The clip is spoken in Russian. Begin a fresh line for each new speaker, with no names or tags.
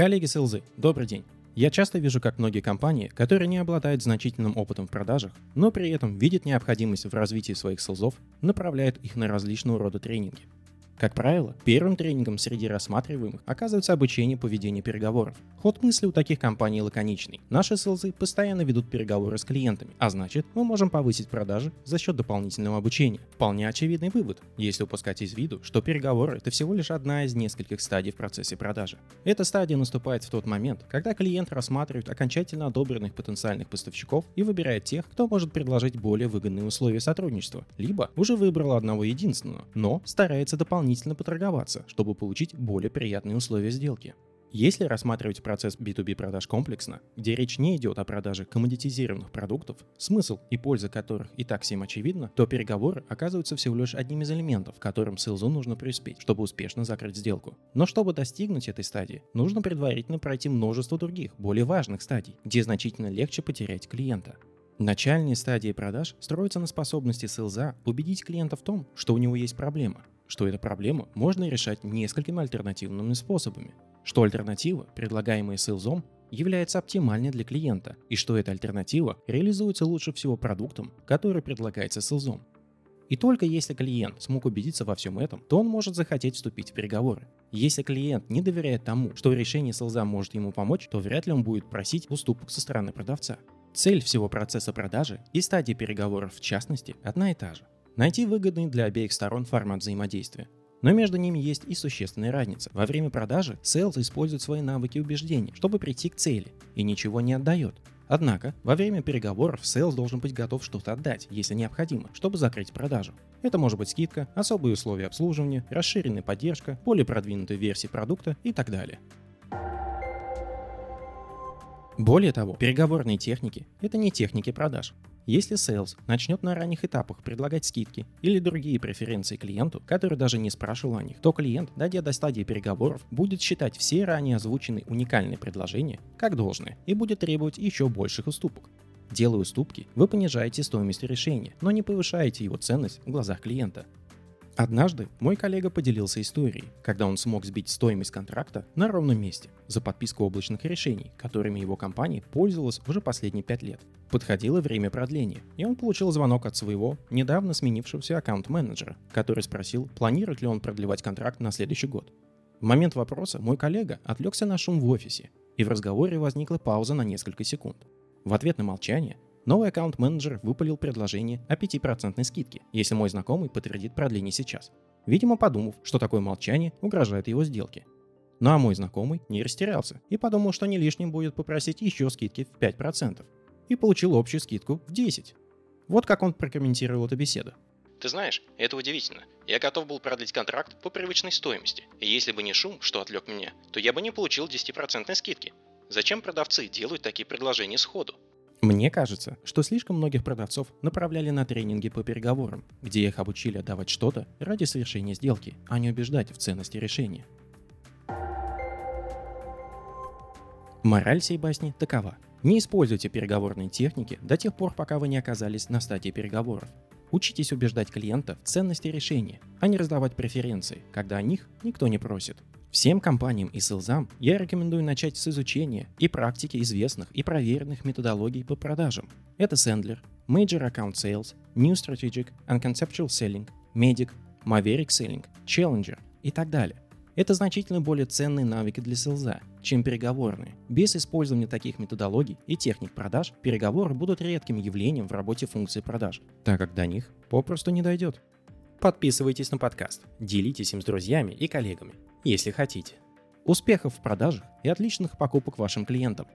Коллеги СЛЗ, добрый день. Я часто вижу, как многие компании, которые не обладают значительным опытом в продажах, но при этом видят необходимость в развитии своих селзов, направляют их на различного рода тренинги – как правило, первым тренингом среди рассматриваемых оказывается обучение по ведению переговоров. Ход мысли у таких компаний лаконичный. Наши селзы постоянно ведут переговоры с клиентами, а значит, мы можем повысить продажи за счет дополнительного обучения. Вполне очевидный вывод, если упускать из виду, что переговоры – это всего лишь одна из нескольких стадий в процессе продажи. Эта стадия наступает в тот момент, когда клиент рассматривает окончательно одобренных потенциальных поставщиков и выбирает тех, кто может предложить более выгодные условия сотрудничества, либо уже выбрал одного единственного, но старается дополнительно дополнительно поторговаться, чтобы получить более приятные условия сделки. Если рассматривать процесс B2B продаж комплексно, где речь не идет о продаже коммодитизированных продуктов, смысл и польза которых и так всем очевидно, то переговоры оказываются всего лишь одним из элементов, которым селзу нужно преуспеть, чтобы успешно закрыть сделку. Но чтобы достигнуть этой стадии, нужно предварительно пройти множество других, более важных стадий, где значительно легче потерять клиента. Начальные стадии продаж строятся на способности селза убедить клиента в том, что у него есть проблема, что эту проблему можно решать несколькими альтернативными способами, что альтернатива, предлагаемая селзом, является оптимальной для клиента, и что эта альтернатива реализуется лучше всего продуктом, который предлагается селзом. И только если клиент смог убедиться во всем этом, то он может захотеть вступить в переговоры. Если клиент не доверяет тому, что решение селза может ему помочь, то вряд ли он будет просить уступок со стороны продавца. Цель всего процесса продажи и стадии переговоров в частности одна и та же найти выгодный для обеих сторон формат взаимодействия. Но между ними есть и существенная разница. Во время продажи sales использует свои навыки убеждений, чтобы прийти к цели, и ничего не отдает. Однако, во время переговоров sales должен быть готов что-то отдать, если необходимо, чтобы закрыть продажу. Это может быть скидка, особые условия обслуживания, расширенная поддержка, более продвинутая версия продукта и так далее. Более того, переговорные техники – это не техники продаж. Если Sales начнет на ранних этапах предлагать скидки или другие преференции клиенту, который даже не спрашивал о них, то клиент, дойдя до стадии переговоров, будет считать все ранее озвученные уникальные предложения как должное и будет требовать еще больших уступок. Делая уступки, вы понижаете стоимость решения, но не повышаете его ценность в глазах клиента. Однажды мой коллега поделился историей, когда он смог сбить стоимость контракта на ровном месте за подписку облачных решений, которыми его компания пользовалась уже последние пять лет. Подходило время продления, и он получил звонок от своего недавно сменившегося аккаунт-менеджера, который спросил, планирует ли он продлевать контракт на следующий год. В момент вопроса мой коллега отвлекся на шум в офисе, и в разговоре возникла пауза на несколько секунд. В ответ на молчание Новый аккаунт-менеджер выпалил предложение о 5% скидке, если мой знакомый подтвердит продление сейчас. Видимо, подумав, что такое молчание угрожает его сделке. Ну а мой знакомый не растерялся и подумал, что не лишним будет попросить еще скидки в 5%. И получил общую скидку в 10%. Вот как он прокомментировал эту беседу.
Ты знаешь, это удивительно. Я готов был продлить контракт по привычной стоимости. И если бы не шум, что отвлек меня, то я бы не получил 10% скидки. Зачем продавцы делают такие предложения сходу?
Мне кажется, что слишком многих продавцов направляли на тренинги по переговорам, где их обучили отдавать что-то ради совершения сделки, а не убеждать в ценности решения. Мораль сей басни такова. Не используйте переговорные техники до тех пор, пока вы не оказались на стадии переговоров. Учитесь убеждать клиента в ценности решения, а не раздавать преференции, когда о них никто не просит. Всем компаниям и селзам я рекомендую начать с изучения и практики известных и проверенных методологий по продажам. Это Sandler, Major Account Sales, New Strategic and Conceptual Selling, Medic, Maverick Selling, Challenger и так далее. Это значительно более ценные навыки для селза, чем переговорные. Без использования таких методологий и техник продаж переговоры будут редким явлением в работе функции продаж, так как до них попросту не дойдет. Подписывайтесь на подкаст, делитесь им с друзьями и коллегами если хотите. Успехов в продажах и отличных покупок вашим клиентам.